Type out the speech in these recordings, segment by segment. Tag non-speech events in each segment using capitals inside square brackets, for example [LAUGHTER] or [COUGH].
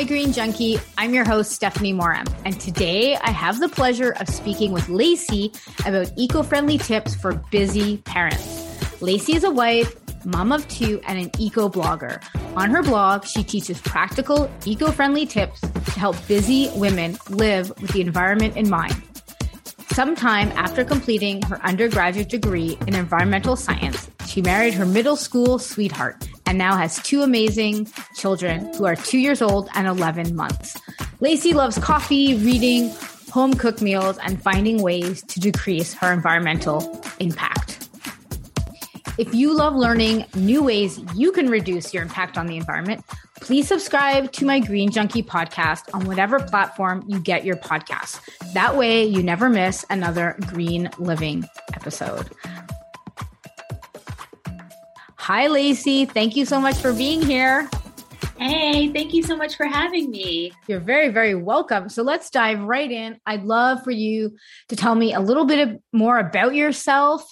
Hi, Green Junkie. I'm your host, Stephanie Moram. And today I have the pleasure of speaking with Lacie about eco friendly tips for busy parents. Lacie is a wife, mom of two, and an eco blogger. On her blog, she teaches practical, eco friendly tips to help busy women live with the environment in mind. Sometime after completing her undergraduate degree in environmental science, she married her middle school sweetheart and now has two amazing children who are two years old and 11 months. Lacie loves coffee, reading, home cooked meals, and finding ways to decrease her environmental impact. If you love learning new ways you can reduce your impact on the environment, please subscribe to my Green Junkie podcast on whatever platform you get your podcasts. That way, you never miss another green living episode. Hi, Lacie. Thank you so much for being here. Hey, thank you so much for having me. You're very, very welcome. So let's dive right in. I'd love for you to tell me a little bit more about yourself,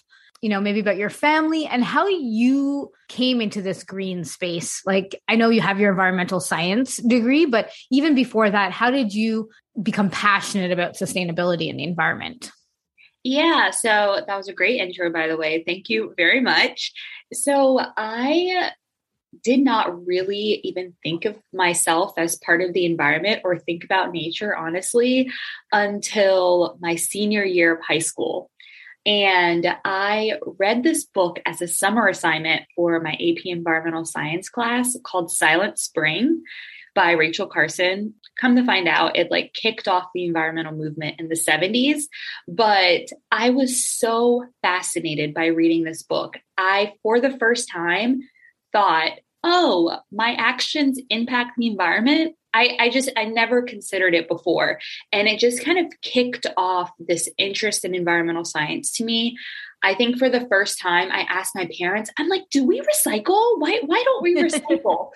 you know, maybe about your family and how you came into this green space. Like, I know you have your environmental science degree, but even before that, how did you become passionate about sustainability and the environment? Yeah, so that was a great intro, by the way. Thank you very much. So I did not really even think of myself as part of the environment or think about nature, honestly, until my senior year of high school. And I read this book as a summer assignment for my AP Environmental Science class called Silent Spring by Rachel Carson. Come to find out, it like kicked off the environmental movement in the 70s. But I was so fascinated by reading this book. I, for the first time, thought, oh, my actions impact the environment. I, I, just I never considered it before. And it just kind of kicked off this interest in environmental science to me. I think for the first time I asked my parents, I'm like, do we recycle? Why why don't we [LAUGHS] recycle?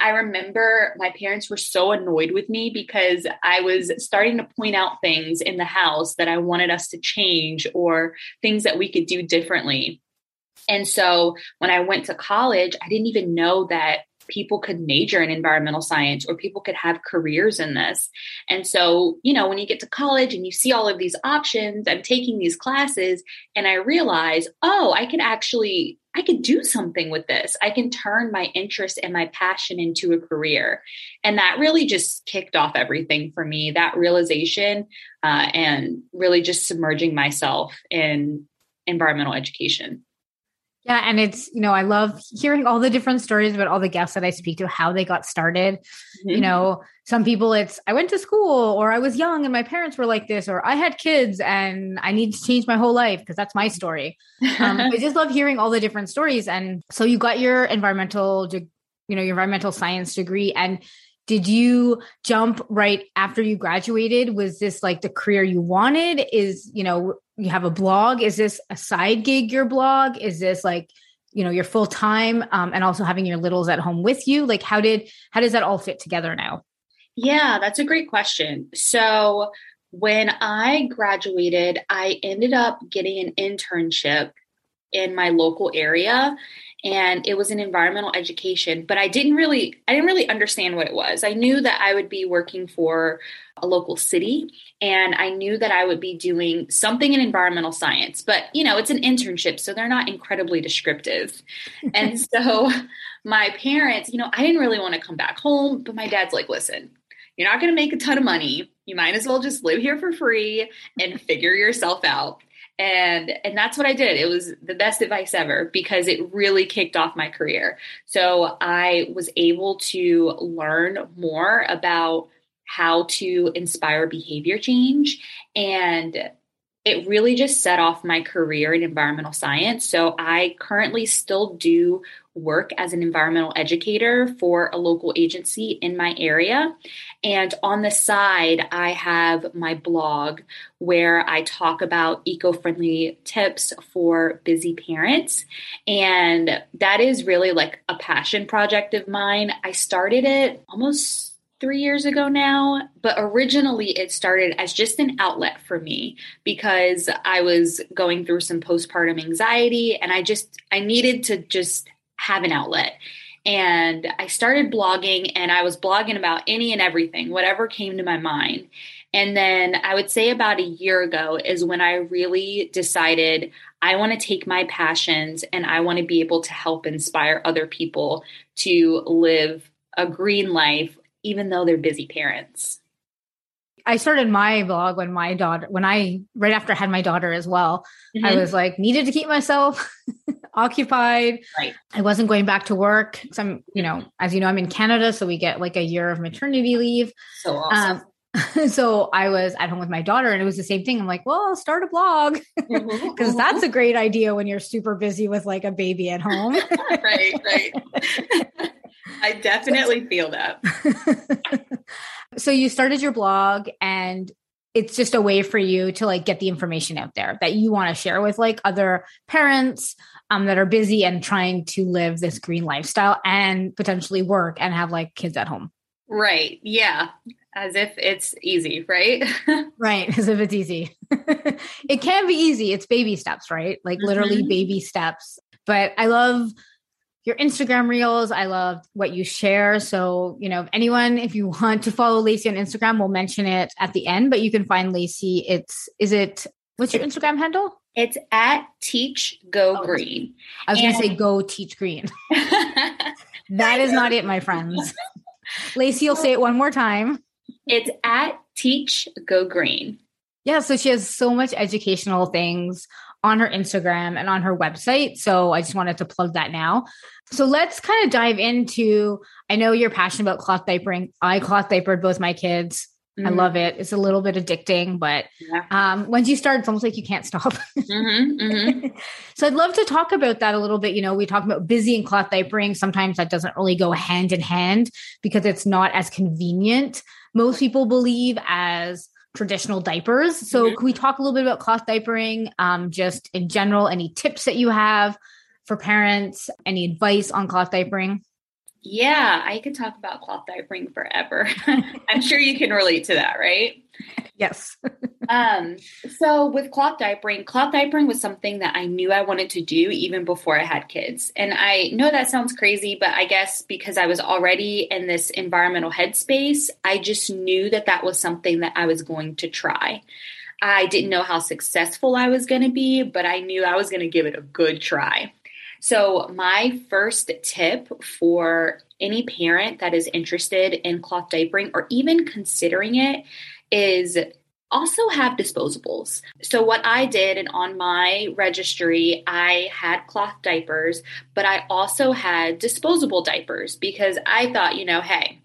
I remember my parents were so annoyed with me because I was starting to point out things in the house that I wanted us to change or things that we could do differently. And so when I went to college, I didn't even know that people could major in environmental science or people could have careers in this. And so, you know, when you get to college and you see all of these options, I'm taking these classes and I realize, oh, I can actually I could do something with this. I can turn my interest and my passion into a career. And that really just kicked off everything for me that realization uh, and really just submerging myself in environmental education. Yeah. And it's, you know, I love hearing all the different stories about all the guests that I speak to, how they got started. Mm-hmm. You know, some people it's, I went to school or I was young and my parents were like this, or I had kids and I need to change my whole life because that's my story. Um, [LAUGHS] I just love hearing all the different stories. And so you got your environmental, you know, your environmental science degree and did you jump right after you graduated? Was this like the career you wanted? Is you know you have a blog. Is this a side gig your blog? Is this like you know your full time um, and also having your littles at home with you? Like how did how does that all fit together now? Yeah that's a great question. So when i graduated i ended up getting an internship in my local area and it was an environmental education but i didn't really i didn't really understand what it was. I knew that i would be working for a local city and i knew that i would be doing something in environmental science but you know it's an internship so they're not incredibly descriptive. And [LAUGHS] so my parents you know i didn't really want to come back home but my dad's like listen you're not going to make a ton of money. You might as well just live here for free and figure yourself out and and that's what i did. It was the best advice ever because it really kicked off my career. So i was able to learn more about how to inspire behavior change. And it really just set off my career in environmental science. So I currently still do work as an environmental educator for a local agency in my area. And on the side, I have my blog where I talk about eco friendly tips for busy parents. And that is really like a passion project of mine. I started it almost three years ago now, but originally it started as just an outlet for me because I was going through some postpartum anxiety and I just, I needed to just have an outlet. And I started blogging and I was blogging about any and everything, whatever came to my mind. And then I would say about a year ago is when I really decided I want to take my passions and I want to be able to help inspire other people to live a green life, even though they're busy parents. I started my blog when my daughter, when I, right after I had my daughter as well, mm-hmm. I was like, needed to keep myself [LAUGHS] occupied. Right. I wasn't going back to work. So I'm, you know, as you know, I'm in Canada, so we get like a year of maternity leave. So awesome. Um, [LAUGHS] so I was at home with my daughter and it was the same thing. I'm like, well, I'll start a blog because mm-hmm, [LAUGHS] mm-hmm. that's a great idea when you're super busy with like a baby at home. [LAUGHS] right, right. I definitely feel that. so you started your blog and it's just a way for you to like get the information out there that you want to share with like other parents um, that are busy and trying to live this green lifestyle and potentially work and have like kids at home. Right. Yeah. As if it's easy, right? [LAUGHS] right. [LAUGHS] As if it's easy. [LAUGHS] it can be easy. It's baby steps, right? Like mm-hmm. literally baby steps. But I love your Instagram reels. I love what you share. So, you know, if anyone, if you want to follow Lacie on Instagram, we'll mention it at the end, but you can find Lacie. It's, is it, what's your Instagram handle? It's at Teach Go oh, Green. I was going to say Go Teach Green. [LAUGHS] that is not it, my friends. Lacie, you'll say it one more time. It's at Teach Go Green. Yeah, so she has so much educational things on her Instagram and on her website. So I just wanted to plug that now. So let's kind of dive into I know you're passionate about cloth diapering. I cloth diapered both my kids. Mm-hmm. I love it. It's a little bit addicting, but yeah. um, once you start, it's almost like you can't stop. mm-hmm, mm-hmm. [LAUGHS] so I'd love to talk about that a little bit. You know, we talk about busy and cloth diapering. Sometimes that doesn't really go hand in hand because it's not as convenient. Most people believe as traditional diapers. So, mm-hmm. can we talk a little bit about cloth diapering, um, just in general? Any tips that you have for parents? Any advice on cloth diapering? Yeah, I could talk about cloth diapering forever. [LAUGHS] I'm sure you can relate to that, right? Yes. [LAUGHS] um, so with cloth diapering, cloth diapering was something that I knew I wanted to do even before I had kids. And I know that sounds crazy, but I guess because I was already in this environmental headspace, I just knew that that was something that I was going to try. I didn't know how successful I was going to be, but I knew I was going to give it a good try. So, my first tip for any parent that is interested in cloth diapering or even considering it is also have disposables. So, what I did, and on my registry, I had cloth diapers, but I also had disposable diapers because I thought, you know, hey,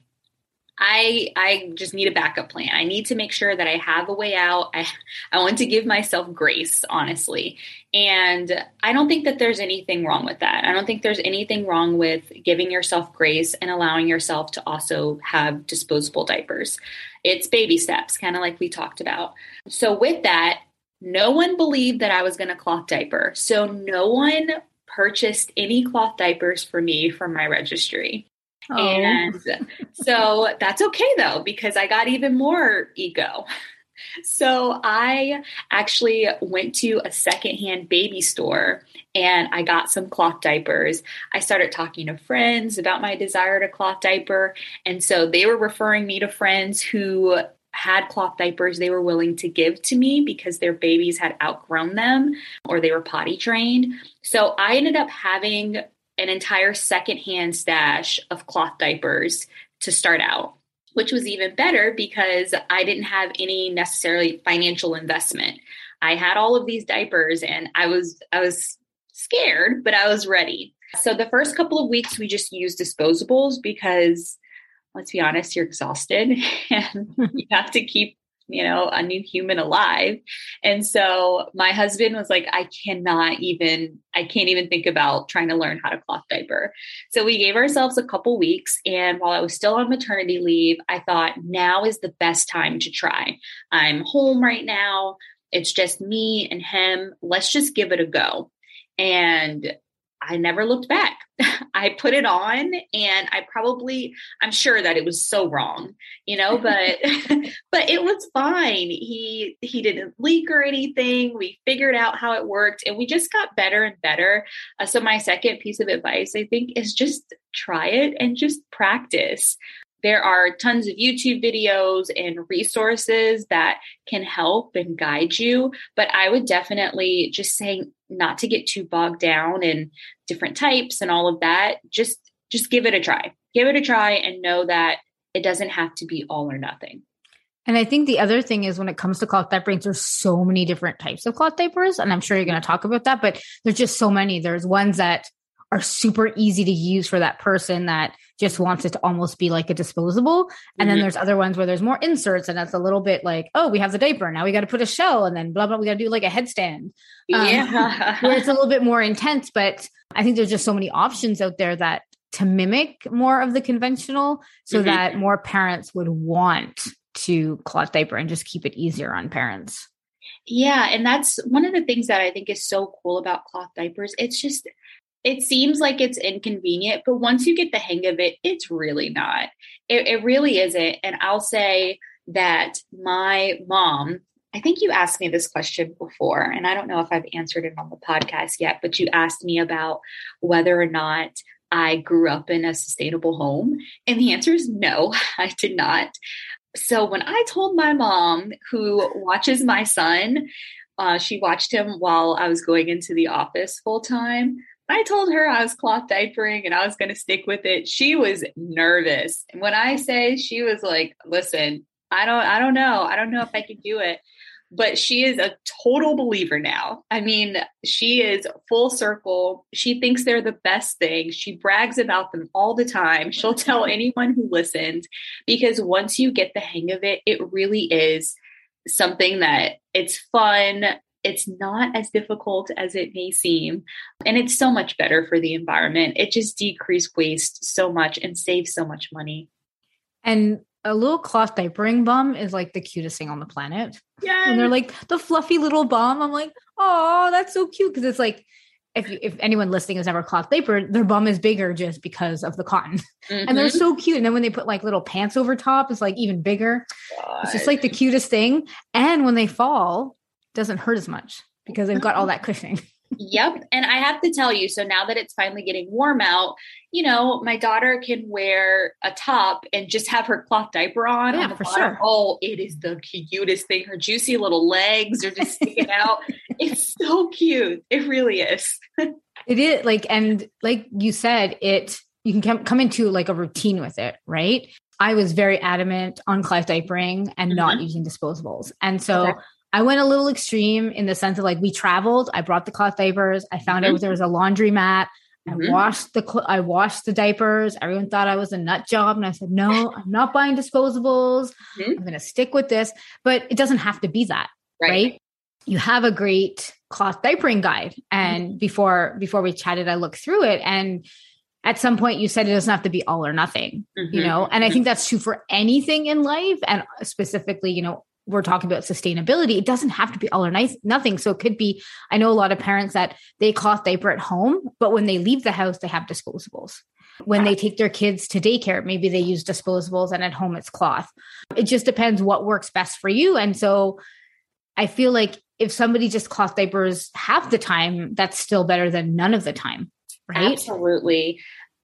I I just need a backup plan. I need to make sure that I have a way out. I I want to give myself grace, honestly. And I don't think that there's anything wrong with that. I don't think there's anything wrong with giving yourself grace and allowing yourself to also have disposable diapers. It's baby steps, kind of like we talked about. So with that, no one believed that I was going to cloth diaper. So no one purchased any cloth diapers for me from my registry. Oh. And so that's okay though, because I got even more ego. So I actually went to a secondhand baby store and I got some cloth diapers. I started talking to friends about my desire to cloth diaper. And so they were referring me to friends who had cloth diapers they were willing to give to me because their babies had outgrown them or they were potty trained. So I ended up having an entire secondhand stash of cloth diapers to start out, which was even better because I didn't have any necessarily financial investment. I had all of these diapers and I was I was scared, but I was ready. So the first couple of weeks we just used disposables because let's be honest, you're exhausted [LAUGHS] and you have to keep you know, a new human alive. And so my husband was like, I cannot even, I can't even think about trying to learn how to cloth diaper. So we gave ourselves a couple weeks. And while I was still on maternity leave, I thought now is the best time to try. I'm home right now. It's just me and him. Let's just give it a go. And I never looked back. [LAUGHS] I put it on and I probably I'm sure that it was so wrong, you know, but [LAUGHS] [LAUGHS] but it was fine. He he didn't leak or anything. We figured out how it worked and we just got better and better. Uh, so my second piece of advice I think is just try it and just practice there are tons of YouTube videos and resources that can help and guide you. But I would definitely just say not to get too bogged down in different types and all of that. Just just give it a try. Give it a try and know that it doesn't have to be all or nothing. And I think the other thing is when it comes to cloth diapers, there's so many different types of cloth diapers. And I'm sure you're going to talk about that, but there's just so many. There's ones that are super easy to use for that person that just wants it to almost be like a disposable. And mm-hmm. then there's other ones where there's more inserts and that's a little bit like, oh, we have the diaper. Now we got to put a shell and then blah, blah, we got to do like a headstand. Um, yeah. [LAUGHS] where it's a little bit more intense. But I think there's just so many options out there that to mimic more of the conventional so mm-hmm. that more parents would want to cloth diaper and just keep it easier on parents. Yeah. And that's one of the things that I think is so cool about cloth diapers. It's just, it seems like it's inconvenient, but once you get the hang of it, it's really not. It, it really isn't. And I'll say that my mom, I think you asked me this question before, and I don't know if I've answered it on the podcast yet, but you asked me about whether or not I grew up in a sustainable home. And the answer is no, [LAUGHS] I did not. So when I told my mom, who watches my son, uh, she watched him while I was going into the office full time. I told her I was cloth diapering and I was going to stick with it. She was nervous. And when I say she was like, listen, I don't, I don't know. I don't know if I can do it. But she is a total believer now. I mean, she is full circle. She thinks they're the best thing. She brags about them all the time. She'll tell anyone who listens because once you get the hang of it, it really is something that it's fun it's not as difficult as it may seem. And it's so much better for the environment. It just decreases waste so much and saves so much money. And a little cloth diapering bum is like the cutest thing on the planet. Yeah. And they're like the fluffy little bum. I'm like, oh, that's so cute. Cause it's like, if you, if anyone listening has ever cloth diaper, their bum is bigger just because of the cotton, mm-hmm. [LAUGHS] and they're mm-hmm. so cute. And then when they put like little pants over top, it's like even bigger. God. It's just like the cutest thing. And when they fall, doesn't hurt as much because they've got all that cushioning. [LAUGHS] yep. And I have to tell you, so now that it's finally getting warm out, you know, my daughter can wear a top and just have her cloth diaper on. Yeah, on for sure. Oh, it is the cutest thing. Her juicy little legs are just sticking [LAUGHS] out. It's so cute. It really is. [LAUGHS] it is like, and like you said, it, you can come come into like a routine with it, right? I was very adamant on cloth diapering and mm-hmm. not using disposables. And so okay. I went a little extreme in the sense of like we traveled. I brought the cloth diapers. I found mm-hmm. out there was a laundry mat. Mm-hmm. I washed the I washed the diapers. Everyone thought I was a nut job, and I said, "No, [LAUGHS] I'm not buying disposables. Mm-hmm. I'm going to stick with this." But it doesn't have to be that, right? right? You have a great cloth diapering guide, and mm-hmm. before before we chatted, I looked through it, and at some point you said it doesn't have to be all or nothing, you mm-hmm. know. And I think that's true for anything in life, and specifically, you know, we're talking about sustainability, it doesn't have to be all or nice, nothing. So it could be, I know a lot of parents that they cloth diaper at home, but when they leave the house, they have disposables. When they take their kids to daycare, maybe they use disposables and at home it's cloth. It just depends what works best for you. And so I feel like if somebody just cloth diapers half the time, that's still better than none of the time. Right? Absolutely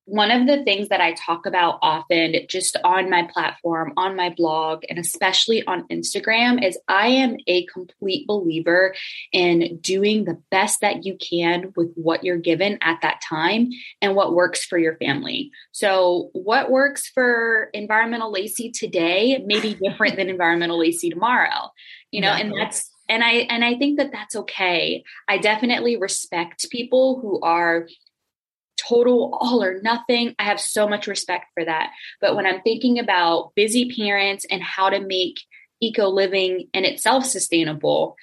one of the things that I talk about often just on my platform, on my blog, and especially on Instagram is I am a complete believer in doing the best that you can with what you're given at that time and what works for your family. So, what works for environmental Lacie today may be different than environmental Lacie tomorrow, you know, and that's and I and I think that that's okay. I definitely respect people who are total all or nothing. I have so much respect for that. But when I'm thinking about busy parents and how to make eco living in itself sustainable,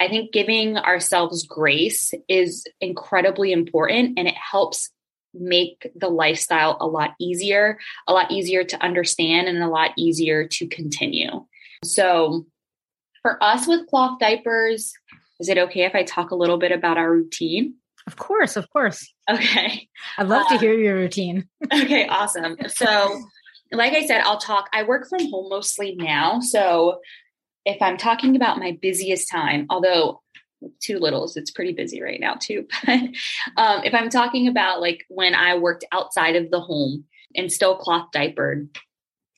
I think giving ourselves grace is incredibly important and it helps make the lifestyle a lot easier, a lot easier to understand, and a lot easier to continue. So, for us with cloth diapers, is it okay if I talk a little bit about our routine? Of course, of course. Okay. I'd love to hear your routine. Okay, awesome. So, like I said, I'll talk. I work from home mostly now. So, if I'm talking about my busiest time, although two littles, it's pretty busy right now too. [LAUGHS] But um, if I'm talking about like when I worked outside of the home and still cloth diapered,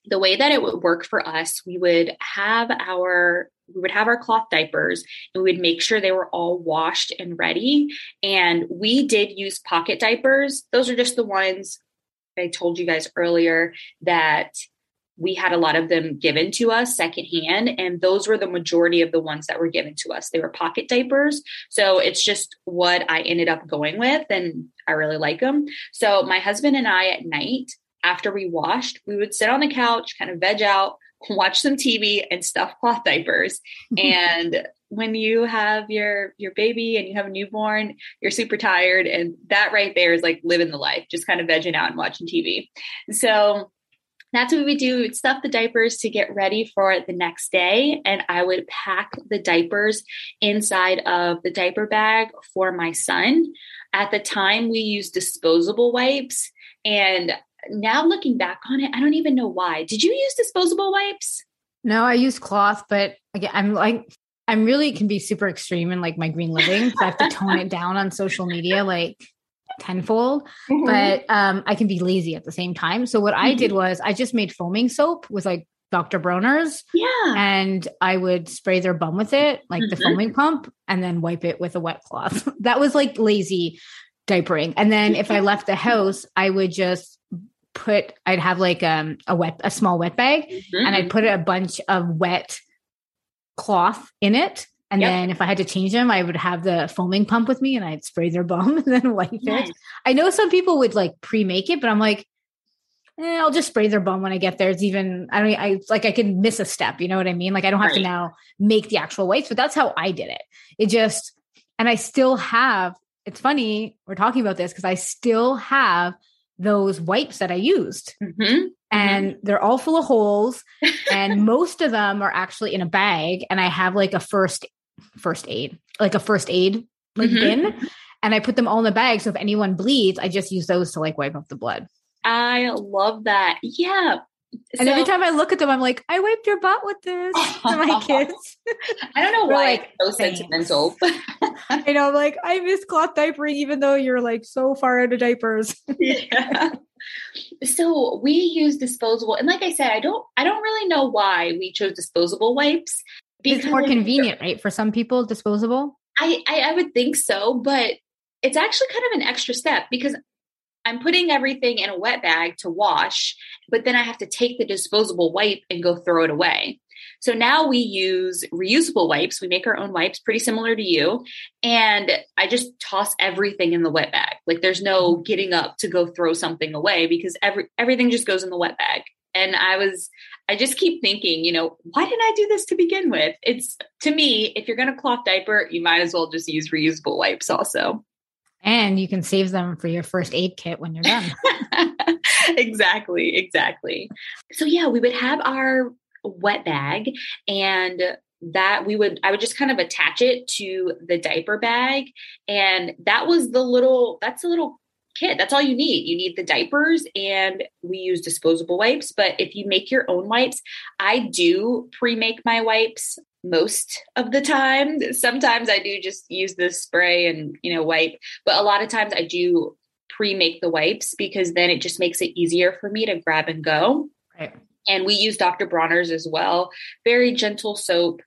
the way that it would work for us, we would have our we would have our cloth diapers and we would make sure they were all washed and ready. And we did use pocket diapers. Those are just the ones I told you guys earlier that we had a lot of them given to us secondhand, and those were the majority of the ones that were given to us. They were pocket diapers. So it's just what I ended up going with, and I really like them. So my husband and I at night, after we washed, we would sit on the couch, kind of veg out, watch some TV, and stuff cloth diapers. [LAUGHS] and when you have your your baby and you have a newborn, you're super tired, and that right there is like living the life, just kind of vegging out and watching TV. So that's what we would do. We would stuff the diapers to get ready for the next day. And I would pack the diapers inside of the diaper bag for my son. At the time, we used disposable wipes. And now looking back on it, I don't even know why. Did you use disposable wipes? No, I use cloth, but again, I'm like, I'm really can be super extreme in like my green living. So I have to tone it down on social media. Like, tenfold, mm-hmm. but um, I can be lazy at the same time. So what mm-hmm. I did mm-hmm. was I just made foaming soap with like Dr. Bronner's. Yeah. And I would spray their bum with it, like mm-hmm. the foaming pump, and then wipe it with a wet cloth. [LAUGHS] that was like lazy diapering. And then if I left the house, I would just put I'd have like um, a wet a small wet bag mm-hmm. and I'd put a bunch of wet cloth in it and yep. then if I had to change them, I would have the foaming pump with me and I'd spray their bum [LAUGHS] and then wipe nice. it. I know some people would like pre-make it, but I'm like, eh, I'll just spray their bum when I get there. It's even I don't I like I can miss a step, you know what I mean? Like I don't have right. to now make the actual wipes, but that's how I did it. It just and I still have it's funny we're talking about this because I still have those wipes that I used. Mm-hmm. And mm-hmm. they're all full of holes. and [LAUGHS] most of them are actually in a bag. And I have like a first first aid, like a first aid like mm-hmm. bin. And I put them all in the bag. So if anyone bleeds, I just use those to like wipe off the blood. I love that. Yeah. And so, every time I look at them, I'm like, I wiped your butt with this [LAUGHS] to my kids. I don't know why like, so sentimental. [LAUGHS] I know, I'm like, I miss cloth diapering, even though you're like so far out of diapers. [LAUGHS] yeah. So we use disposable, and like I said, I don't, I don't really know why we chose disposable wipes. Because It's more convenient, right? For some people, disposable. I, I, I would think so, but it's actually kind of an extra step because I'm putting everything in a wet bag to wash, but then I have to take the disposable wipe and go throw it away. So now we use reusable wipes. We make our own wipes, pretty similar to you. And I just toss everything in the wet bag. Like there's no mm-hmm. getting up to go throw something away because every everything just goes in the wet bag. And I was I just keep thinking, you know, why didn't I do this to begin with? It's to me, if you're going to cloth diaper, you might as well just use reusable wipes also. And you can save them for your first aid kit when you're done. [LAUGHS] exactly, exactly. So yeah, we would have our wet bag and that we would I would just kind of attach it to the diaper bag and that was the little that's a little kit. That's all you need. You need the diapers and we use disposable wipes. But if you make your own wipes, I do pre make my wipes most of the time. Sometimes I do just use the spray and, you know, wipe. But a lot of times I do pre make the wipes because then it just makes it easier for me to grab and go. Right. And we use Dr. Bronner's as well. Very gentle soap.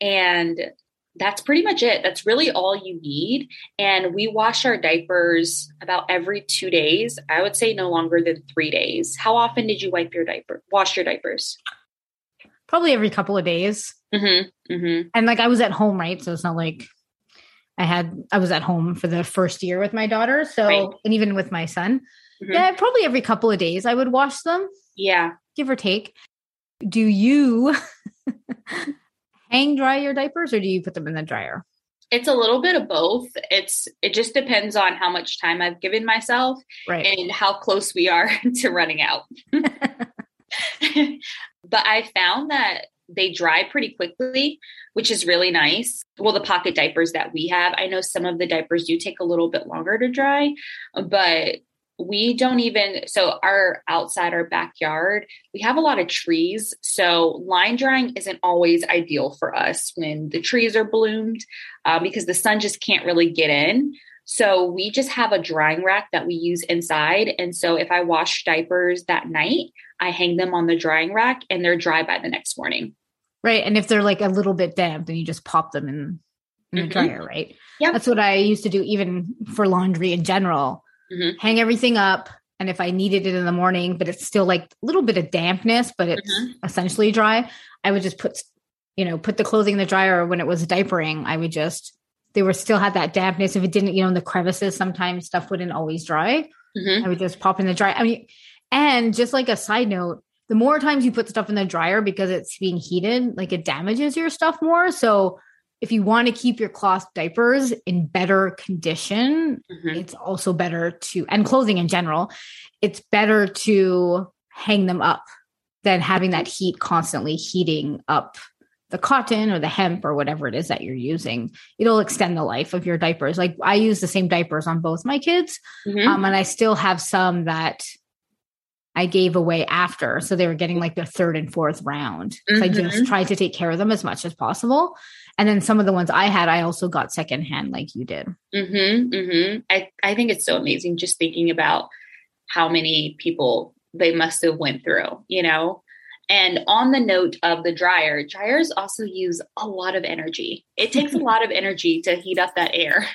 And that's pretty much it. That's really all you need. And we wash our diapers about every two days. I would say no longer than three days. How often did you wipe your diaper, wash your diapers? Probably every couple of days. Mm-hmm, mm-hmm. And like I was at home, right? So it's not like I had, I was at home for the first year with my daughter. So, right. and even with my son. Mm-hmm. Yeah, probably every couple of days I would wash them. Yeah. Give or take. Do you [LAUGHS] hang dry your diapers or do you put them in the dryer? It's a little bit of both. It's it just depends on how much time I've given myself right. and how close we are [LAUGHS] to running out. [LAUGHS] but I found that they dry pretty quickly, which is really nice. Well, the pocket diapers that we have, I know some of the diapers do take a little bit longer to dry, but we don't even so our outside our backyard we have a lot of trees. So line drying isn't always ideal for us when the trees are bloomed uh, because the sun just can't really get in. So we just have a drying rack that we use inside. And so if i wash diapers that night i hang them on the drying rack and they're dry by the next morning right and if they're like a little bit damp then you just pop them in, in mm-hmm. the dryer right yeah that's what i used to do even for laundry in general mm-hmm. hang everything up. And if I needed it in the morning, but it's still like a little bit of dampness, but it's mm-hmm. essentially dry, I would just put, you know, put the clothing in the dryer. When it was diapering, I would just, they were still had that dampness. If it didn't, you know, in the crevices, sometimes stuff wouldn't always dry. Mm-hmm. I would just pop in the dryer. I mean, and just like a side note, the more times you put stuff in the dryer because it's being heated, like it damages your stuff more. So if you want to keep your cloth diapers in better condition, mm-hmm. it's also better to, and clothing in general, it's better to hang them up than having that heat constantly heating up the cotton or the hemp or whatever it is that you're using. It'll extend the life of your diapers. Like I use the same diapers on both my kids, mm-hmm. um, and I still have some that I gave away after. So they were getting like the third and fourth round. Mm-hmm. So I just mm-hmm. tried to take care of them as much as possible. And then some of the ones I had, I also got secondhand like you did. Mm-hmm, mm-hmm. I, I think it's so amazing just thinking about how many people they must have went through, you know? And on the note of the dryer, dryers also use a lot of energy. It takes a [LAUGHS] lot of energy to heat up that air.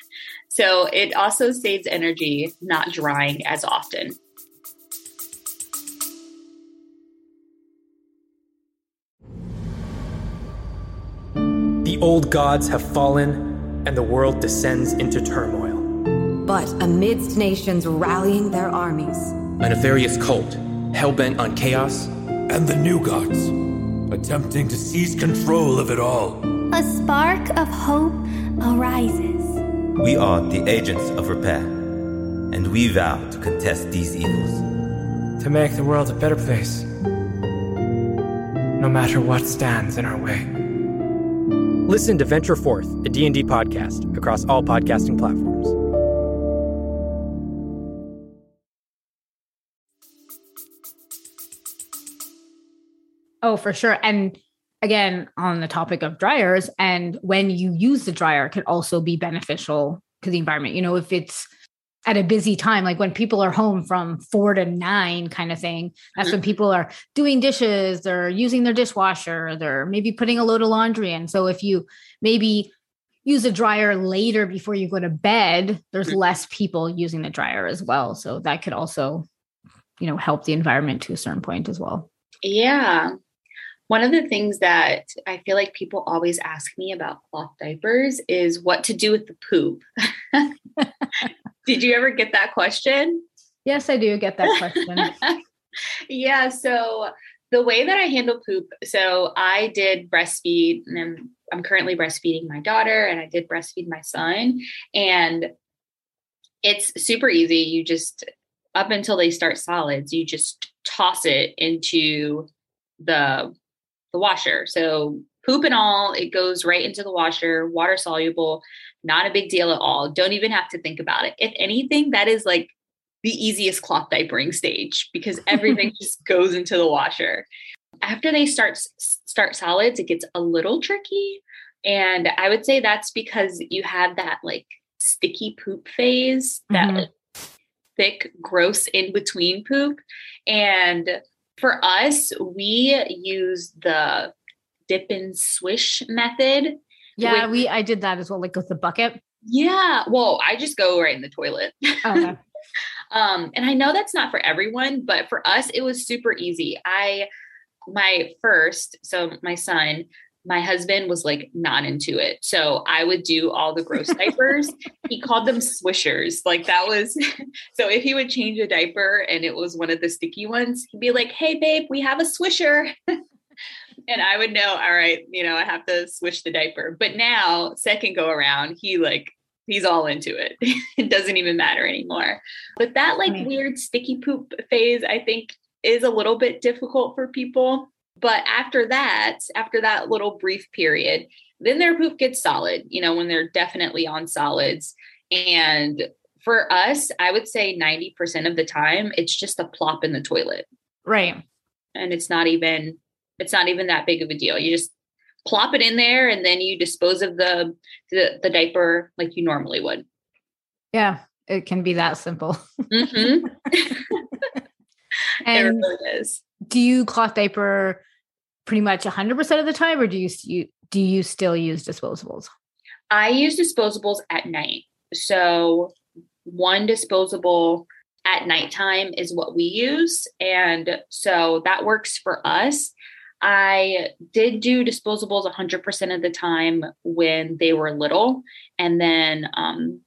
So it also saves energy not drying as often. Old gods have fallen, and the world descends into turmoil. But amidst nations rallying their armies, a nefarious cult, hell bent on chaos, and the new gods, attempting to seize control of it all. A spark of hope arises. We are the agents of repair, and we vow to contest these evils. To make the world a better place, no matter what stands in our way. Listen to Venture Forth, a D&D podcast across all podcasting platforms. Oh, for sure. And again, on the topic of dryers, and when you use the dryer, can also be beneficial to the environment. You know, if it's at a busy time, like when people are home from four to nine kind of thing. That's when mm-hmm. people are doing dishes, they're using their dishwasher, they're maybe putting a load of laundry in. So if you maybe use a dryer later before you go to bed, there's mm-hmm. less people using the dryer as well. So that could also, you know, help the environment to a certain point as well. Yeah. One of the things that I feel like people always ask me about cloth diapers is what to do with the poop. [LAUGHS] Did you ever get that question? Yes, I do get that question. [LAUGHS] yeah. So the way that I handle poop, so I did breastfeed and I'm, I'm currently breastfeeding my daughter and I did breastfeed my son. And it's super easy. You just, up until they start solids, you just toss it into the the washer. So poop and all, it goes right into the washer, water soluble. Not a big deal at all. Don't even have to think about it. If anything, that is like the easiest cloth diapering stage because [LAUGHS] everything just goes into the washer. After they start start solids, it gets a little tricky. And I would say that's because you have that like sticky poop phase, that mm-hmm. like, thick, gross in between poop. And for us, we use the dip and swish method yeah, with, we I did that as well, like with the bucket. Yeah. Well, I just go right in the toilet. Okay. [LAUGHS] um, and I know that's not for everyone, but for us, it was super easy. I my first, so my son, my husband was like not into it. So I would do all the gross [LAUGHS] diapers. he called them swishers. Like that was [LAUGHS] so if he would change a diaper and it was one of the sticky ones, he'd be like, Hey babe, we have a swisher and I would know, all right, you know, I have to switch the diaper. But now, second go around, he like he's all into it. [LAUGHS] it doesn't even matter anymore. But that like mm. weird sticky poop phase, I think, is a little bit difficult for people. But after that, after that little brief period, then their poop gets solid, you know, when they're definitely on solids. And for us, I would say 90% of the time, it's just a plop in the toilet. Right. And it's not even, it's not even that big of a deal. You just plop it in there and then you dispose of the, the, the diaper like you normally would. Yeah. It can be that simple. Mm-hmm. [LAUGHS] [LAUGHS] and it really is. do you cloth diaper pretty much 100% of the time or do you, you do you still use disposables? I use disposables at night. So one disposable at nighttime is what we use. And so that works for us. I did do disposables 100% of the time when they were little. And then um,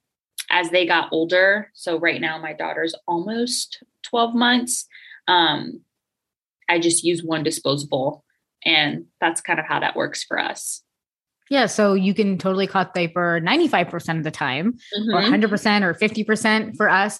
as they got older, so right now my daughter's almost 12 months, um, I just use one disposable. And that's kind of how that works for us. Yeah, so you can totally cloth diaper 95% of the time, or Mhm. 100% or 50% for us.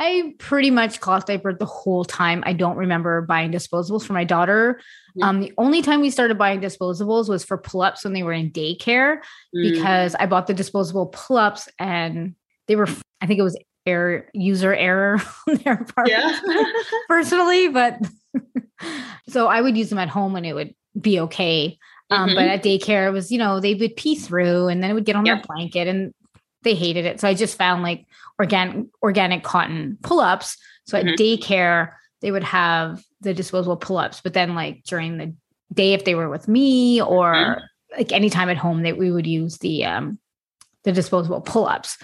I pretty much cloth diapered the whole time. I don't remember buying disposables for my daughter. Um, the only time we started buying disposables was for pull ups when they were in daycare Mm. because I bought the disposable pull ups and they were, I think it was error, user error [LAUGHS] on their part yeah. [LAUGHS] personally, but [LAUGHS] so I would use them at home and it would be okay. Um, But Mhm. at daycare, it was, you know, they would pee through and then it would get on their blanket and they hated it. So I just found like organic organic cotton pull-ups. So at Mhm. daycare, they would have the disposable pull-ups, but then like during the day, if they were with me or Mhm. like anytime at home, that we would use the um the disposable pull-ups.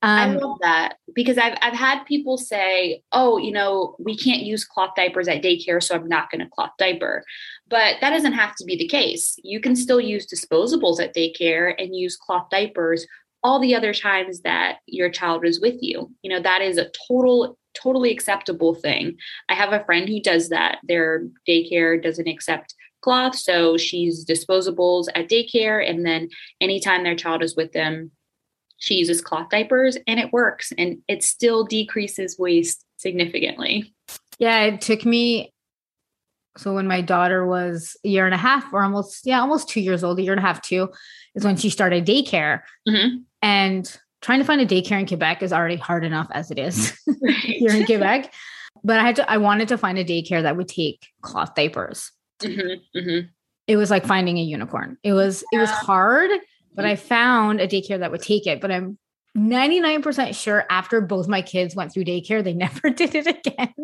I Um, love that because I've I've had people say, "Oh, you know, we can't use cloth diapers at daycare, so I'm not going to cloth diaper." But that doesn't have to be the case. You can still use disposables at daycare and use cloth diapers all the other times that your child is with you. You know, that is a total totally acceptable thing. I have a friend who does that. Their daycare doesn't accept cloth, so she's disposables at daycare and then anytime their child is with them, she uses cloth diapers and it works and it still decreases waste significantly. Yeah, it took me. So when my daughter was a year and a half, or almost, yeah, almost two years old, a year and a half, two, is when she started daycare. Mhm. And trying to find a daycare in Quebec is already hard enough as it is [LAUGHS] here in Quebec. But I had to, I wanted to find a daycare that would take cloth diapers. Mhm, mhm. It was like finding a unicorn. It was, it was hard, but I found a daycare that would take it. But I'm 99% sure after both my kids went through daycare, they [LAUGHS] never did it again.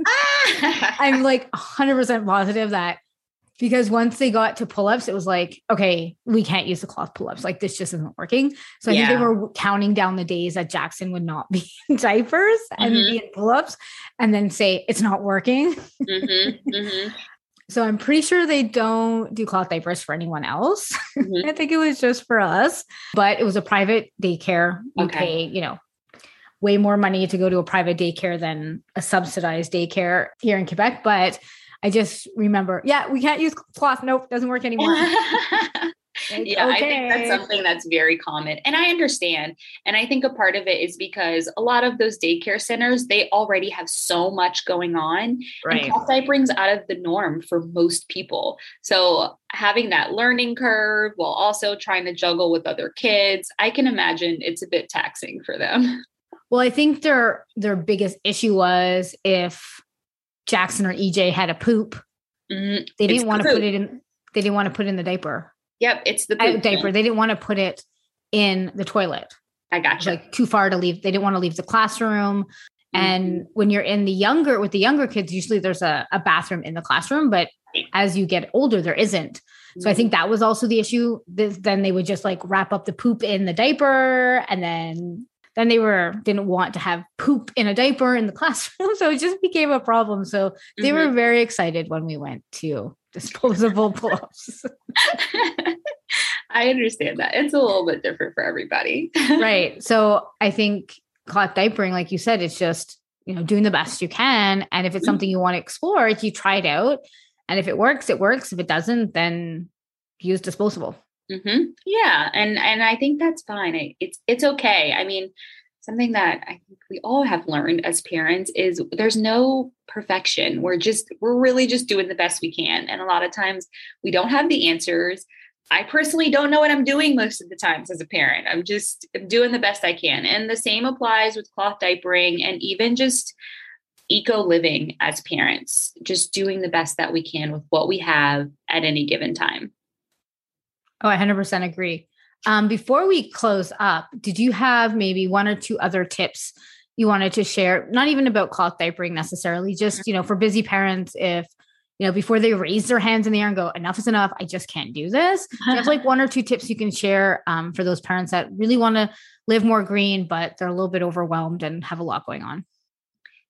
I'm like 100% positive that because once they got to pull ups, it was like, okay, we can't use the cloth pull ups. Like this just isn't working. So I think they were counting down the days that Jackson would not be [LAUGHS] in diapers and Mhm. be in pull ups and then say it's not working. Mhm, mhm, [LAUGHS] So I'm pretty sure they don't do cloth diapers for anyone else. mhm. [LAUGHS] I think it was just for us, but it was a private daycare. You Okay. pay, you know, way more money to go to a private daycare than a subsidized daycare here in Quebec. But I just remember, yeah, we can't use cloth. Nope, doesn't work [LAUGHS] anymore. Like, yeah, I think that's something that's very common. And I understand. And I think a part of it is because a lot of those daycare centers, they already have so much going on. Right. And cloth diapering's out of the norm for most people. So having that learning curve while also trying to juggle with other kids, I can imagine it's a bit taxing for them. Well, I think their their biggest issue was if Jackson or EJ had a poop, Mhm. they didn't want to put it in. They didn't want to put it in the diaper. Yep, it's the poop. diaper. They didn't want to put it in the toilet. I gotcha. like too far to leave. They didn't want to leave the classroom. Mm-hmm. And when you're in the younger with the younger kids, usually there's a, a bathroom in the classroom, but as you get older, there isn't. So I think that was also the issue. This, then they would just like wrap up the poop in the diaper, and then then they were didn't want to have poop in a diaper in the classroom, [LAUGHS] so it just became a problem. So they were Mhm. very excited when we went to disposable [LAUGHS] pull-ups. I understand that. It's a little bit different for everybody. right. [LAUGHS] So I think cloth diapering, like you said, it's just you know doing the best you can, and if it's Mhm. something you want to explore, you try it out, and if it works, it works. If it doesn't, then use disposable. Hmm Yeah, and and I think that's fine. It, it's it's okay. I mean, something that I think we all have learned as parents is there's no perfection. We're just, we're really just doing the best we can. And a lot of times we don't have the answers. I personally don't know what I'm doing most of the times as a parent. I'm just doing the best I can. And the same applies with cloth diapering and even just eco living as parents, just doing the best that we can with what we have at any given time. Oh, I 100% agree. Um, before we close up, did you have maybe one or two other tips you wanted to share? Not even about cloth diapering necessarily, just, you know, for busy parents, if, you know, before they raise their hands in the air and go, enough is enough, I just can't do this. Do you have like one or two tips you can share um, for those parents that really want to live more green, but they're a little bit overwhelmed and have a lot going on?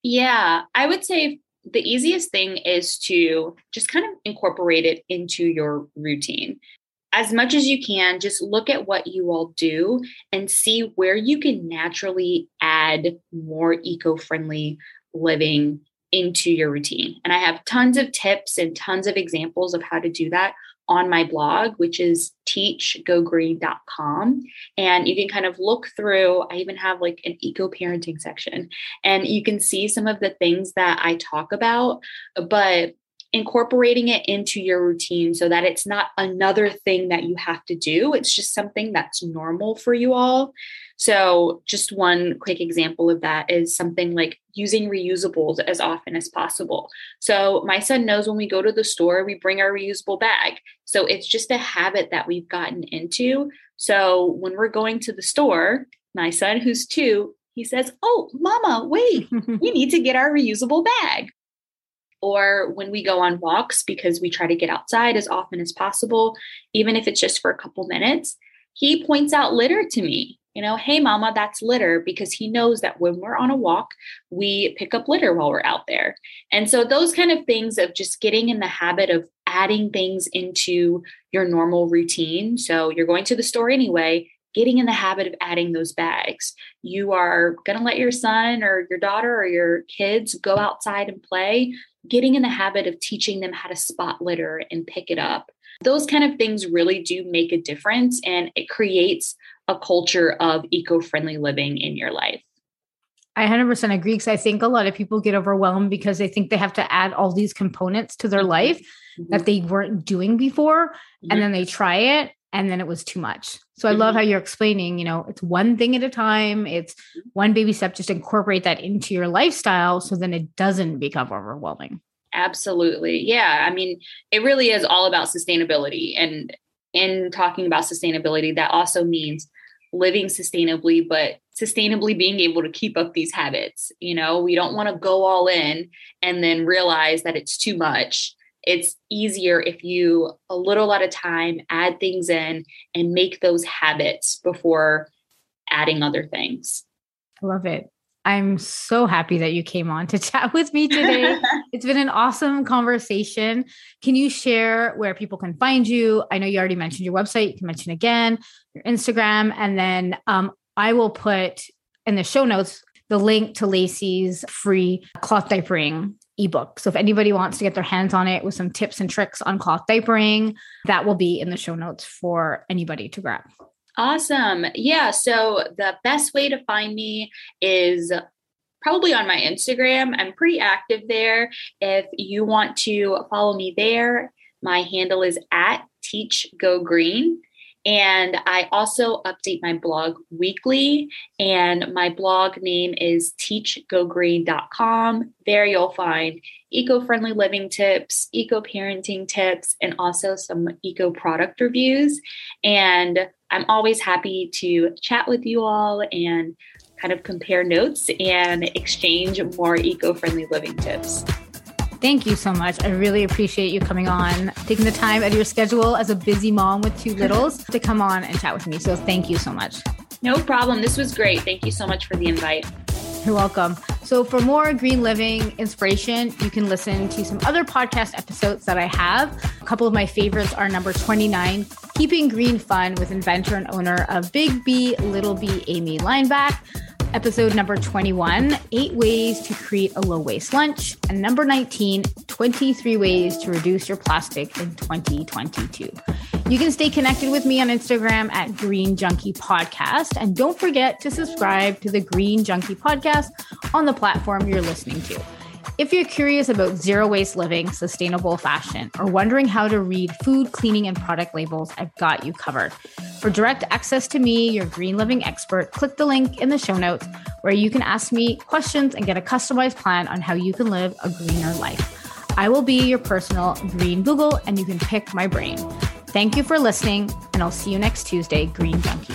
Yeah, I would say the easiest thing is to just kind of incorporate it into your routine. As much as you can, just look at what you all do and see where you can naturally add more eco friendly living into your routine. And I have tons of tips and tons of examples of how to do that on my blog, which is teachgogreen.com. And you can kind of look through, I even have like an eco parenting section, and you can see some of the things that I talk about, but incorporating it into your routine so that it's not another thing that you have to do. It's just something that's normal for you all. So, just one quick example of that is something like using reusables as often as possible. So, my son knows when we go to the store, we bring our reusable bag. So, it's just a habit that we've gotten into. So, when we're going to the store, my son, who's two, he says, Oh, mama, wait, [LAUGHS] we need to get our reusable bag. Or when we go on walks, because we try to get outside as often as possible, even if it's just for a couple minutes, he points out litter to me you know, hey, mama, that's litter, because he knows that when we're on a walk, we pick up litter while we're out there. And so, those kind of things of just getting in the habit of adding things into your normal routine. So, you're going to the store anyway, getting in the habit of adding those bags. You are going to let your son or your daughter or your kids go outside and play, getting in the habit of teaching them how to spot litter and pick it up. Those kind of things really do make a difference and it creates a culture of eco friendly living in your life. I 100% agree because I think a lot of people get overwhelmed because they think they have to add all these components to their mm-hmm. life mm-hmm. that they weren't doing before. Mm-hmm. And then they try it and then it was too much. So I mm-hmm. love how you're explaining, you know, it's one thing at a time, it's one baby step, just incorporate that into your lifestyle so then it doesn't become overwhelming. Absolutely. Yeah. I mean, it really is all about sustainability. And in talking about sustainability, that also means living sustainably, but sustainably being able to keep up these habits. You know, we don't want to go all in and then realize that it's too much. It's easier if you, a little at a time, add things in and make those habits before adding other things. I love it. I'm so happy that you came on to [LAUGHS] chat with me today. [LAUGHS] it's been an awesome conversation. Can you share where people can find you? I know you already mentioned your website. You can mention again your Instagram, and then um, I will put in the show notes the link to Lacie's free cloth diapering ebook. So if anybody wants to get their hands on it with some tips and tricks on cloth diapering, that will be in the show notes for anybody to grab. Awesome. Yeah. So the best way to find me is probably on my Instagram. I'm pretty active there. If you want to follow me there, my handle is at Teach Go Green. And I also update my blog weekly. And my blog name is teachgogreen.com. There you'll find eco friendly living tips, eco parenting tips, and also some eco product reviews. And I'm always happy to chat with you all and kind of compare notes and exchange more eco friendly living tips. Thank you so much. I really appreciate you coming on, taking the time out of your schedule as a busy mom with two littles to come on and chat with me. So thank you so much. No problem. This was great. Thank you so much for the invite. You're welcome. So, for more green living inspiration, you can listen to some other podcast episodes that I have. A couple of my favorites are number 29, Keeping Green Fun with inventor and owner of Big B, Little B, Amy Lineback. Episode number 21, Eight Ways to Create a Low Waste Lunch. And number 19, 23 Ways to Reduce Your Plastic in 2022. You can stay connected with me on Instagram at Green Junkie Podcast. And don't forget to subscribe to the Green Junkie Podcast on the platform you're listening to. If you're curious about zero waste living, sustainable fashion, or wondering how to read food, cleaning, and product labels, I've got you covered. For direct access to me, your green living expert, click the link in the show notes where you can ask me questions and get a customized plan on how you can live a greener life. I will be your personal green Google and you can pick my brain. Thank you for listening, and I'll see you next Tuesday, Green Junkie.